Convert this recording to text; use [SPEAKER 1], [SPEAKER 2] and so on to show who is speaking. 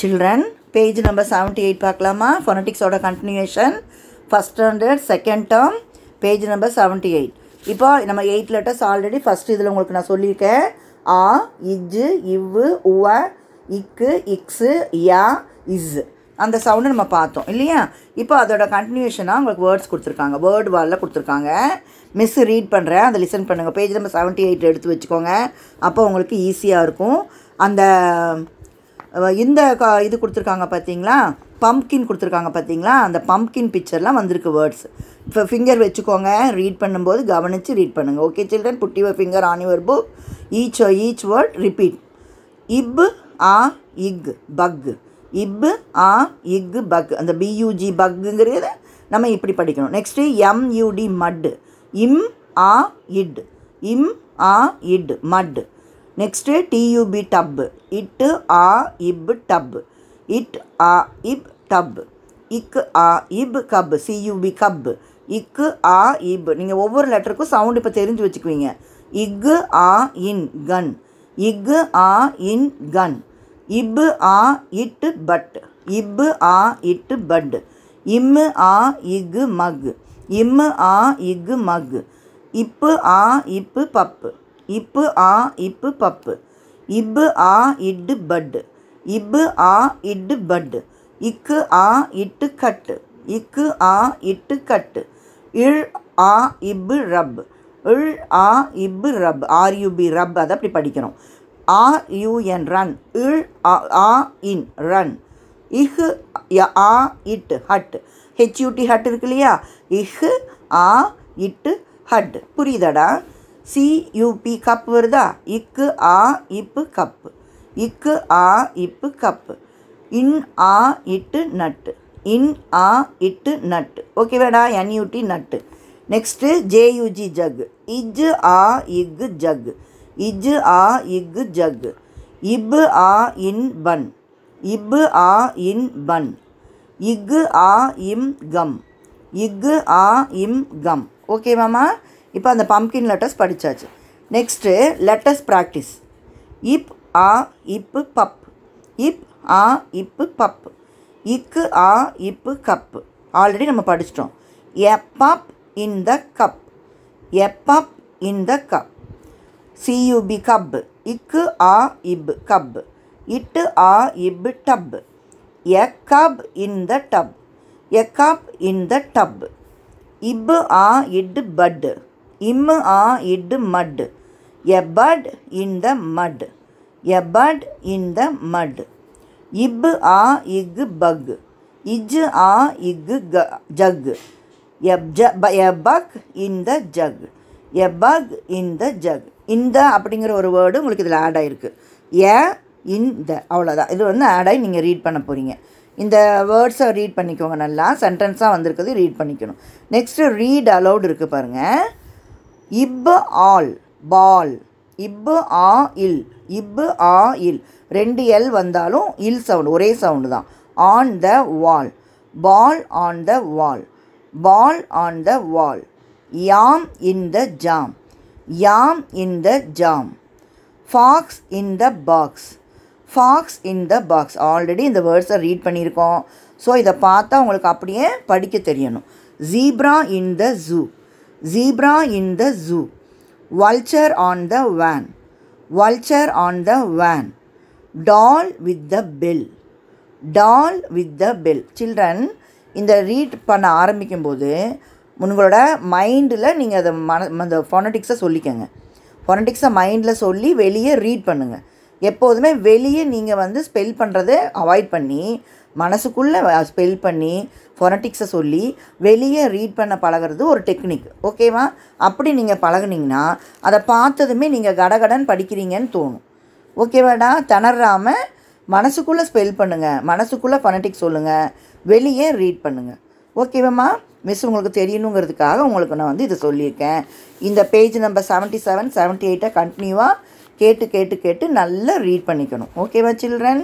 [SPEAKER 1] Children page number seventy eight பார்க்கலாமா? ஃபொனட்டிக்ஸோட continuation first standard second term page number seventy eight இப்போ நம்ம eight letters already first இதில் உங்களுக்கு நான் சொல்லியிருக்கேன். ஆ இஜ்ஜு இவ்வு உவ இக்கு இக்ஸு யா இஸ். அந்த சவுண்டை நம்ம பார்த்தோம் இல்லையா? இப்போ அதோட கண்டினியூஷனாக உங்களுக்கு வேர்ட்ஸ் கொடுத்துருக்காங்க. வேர்டு வாலில் கொடுத்துருக்காங்க. மிஸ் ரீட் பண்ணுறேன் அதை லிசன் பண்ணுங்கள் பேஜ் நம்பர் செவன்ட்டி எயிட் எடுத்து வச்சுக்கோங்க. அப்போ உங்களுக்கு ஈஸியாக இருக்கும். அந்த இந்த இது கொடுத்துருக்காங்க பார்த்தீங்களா பம்ப்கின் கொடுத்துருக்காங்க பார்த்தீங்களா அந்த பம்ப்கின் பிக்சர்லாம் வந்திருக்கு வேர்ட்ஸ் இப்போ ஃபிங்கர் வச்சுக்கோங்க ரீட் பண்ணும்போது கவனித்து ரீட் பண்ணுங்கள் okay children put your finger on your book each each word repeat இப் ஆ இக் பக் இப் ஆ இக் பக் அந்த பியூஜி பக்குங்கிறது நம்ம இப்படி படிக்கணும். Next M U D mud இம் ஆ இட் இம் ஆ it mud next T U B tub இட்டு ஆ இப் டப் இட் ஆ இப் டப் இக்கு ஆ இப் கப் சியூபி கப் இக்கு ஆ இப் நீங்கள் ஒவ்வொரு லெட்டருக்கும் சவுண்ட் இப்போ தெரிஞ்சு வச்சுக்குவீங்க. இக்கு ஆ இன் கன். இக்கு ஆ இன் கன். இப்பு ஆ இட்டு பட். இப்பு ஆ இட்டு பட். இம்மு ஆ இக்கு மக். இம்மு ஆ இக்கு மக். இப்பு ஆ இப்பு பப்பு இப்பு ஆ இப்பு பப்பு. இப்பு ஆ இட்டு பட் இப்பு ஆ இட்டு பட்டு. இக்கு ஆ இட்டு கட்டு. இக்கு ஆ இட்டு கட்டு. இழ் ஆ இப்பு ரப். இழ் ஆ இப்பு ரப். ஆர்யூபி ரப். அதை அப்படி படிக்கணும். R U N run. இழ் ஆ ஆ இன் ரன். இஹு ஆ இட்டு ஹட் ஹெச்யூடி ஹட் இருக்கு இல்லையா? இஹு ஆ இட்டு ஹட் புரியுதாடா? சியூபி கப் வருதா? இக்கு ஆ இப்பு கப்பு. இக்கு ஆ இப்பு கப்பு. இன் ஆ இட்டு நட்டு. இன் ஆ இட்டு நட்டு. ஓகேவாடா N U T nut. Next J U G jug இஜ் ஆ இக் ஜக் இஜ் ஆ இக் ஜக் இப்பு ஆ இன் பன். இப்பு ஆ இன் பன். இக்கு ஆ இம் கம். இக்கு ஆ இம் கம். ஓகேவாம்மா இப்போ அந்த பம்கின் லெட்டர்ஸ் படித்தாச்சு நெக்ஸ்ட்டு லெட்டர்ஸ் ப்ராக்டிஸ் இப் ஆ இப்பு பப். இப் ஆ இப்பு பப். இக்கு ஆ இப்பு கப். ஆல்ரெடி நம்ம படிச்சிட்டோம். A pup in the cup. A pup in the cup. C U P cup. இக்கு ஆ இப் கப். இட்டு ஆ இப் tub. A cup in the tub. A cup in the tub. இப்பு ஆ இட் பட்டு இம்மு ஆ இட் மட் எ பட் இன் த மட் எ பட் இன் த மட் இப்பு ஆ இக் பக் இஜ் ஆ இக் க ஜக் எ ஜ ப a bug in the jug a bug in the jug இந்த அப்படிங்கிற ஒரு வேர்டு உங்களுக்கு இதில் ஆட் ஆகிருக்கு ஏ இன் த அவ்வளோதான் இது வந்து ஆட் ஆகி நீங்கள் ரீட் பண்ண போகிறீங்க இந்த வேர்ட்ஸை ரீட் பண்ணிக்கோங்க நல்லா. சென்டென்ஸாக வந்திருக்கிறது ரீட் பண்ணிக்கணும். நெக்ஸ்ட்டு ரீட் அலவுட் இருக்குது பாருங்கள் இப்பு ஆல் பால். இப்பு ஆ இல். இப்பு ஆ இல். ரெண்டு எல் வந்தாலும் இல் சவுண்ட் ஒரே சவுண்டு தான். On the wall. Ball on the wall. Ball on the wall. Yam in the jam. Yam in the jam. Fox in the box. Fox in the box. Already இந்த வேர்ட்ஸை read பண்ணியிருக்கோம். So இதை பார்த்தா உங்களுக்கு அப்படியே படிக்க தெரியணும். Zebra in the zoo. Zebra in the zoo vulture on the van vulture on the van doll with the bell doll with the bell children இந்த ரீட் பண்ண ஆரம்பிக்கும்போது உங்களோட மைண்டில் நீங்கள் அதை மன அந்த ஃபொனட்டிக்ஸை சொல்லிக்கங்க. ஃபொனட்டிக்ஸை மைண்டில் சொல்லி வெளியே ரீட் பண்ணுங்கள் எப்போதுமே வெளியே நீங்கள் வந்து ஸ்பெல் பண்ணுறதை அவாய்ட் பண்ணி மனசுக்குள்ளே ஸ்பெல் பண்ணி ஃபொனட்டிக்ஸை சொல்லி வெளியே ரீட் பண்ண பழகிறது ஒரு டெக்னிக் ஓகேவா அப்படி நீங்கள் பழகுனீங்கன்னா அதை பார்த்ததுமே நீங்கள் கடகடன் படிக்கிறீங்கன்னு தோணும். ஓகேவாடா திணறாமல் மனசுக்குள்ளே ஸ்பெல் பண்ணுங்கள் மனசுக்குள்ளே ஃபனட்டிக் சொல்லுங்கள் வெளியே ரீட் பண்ணுங்கள் ஓகேவாம்மா மிஸ் உங்களுக்கு தெரியணுங்கிறதுக்காக உங்களுக்கு நான் வந்து இதை சொல்லியிருக்கேன். இந்த page number seventy seven seventy எயிட்டை கண்டினியூவாக கேட்டு கேட்டு கேட்டு நல்லா ரீட் பண்ணிக்கணும். ஓகேவா சில்ட்ரன்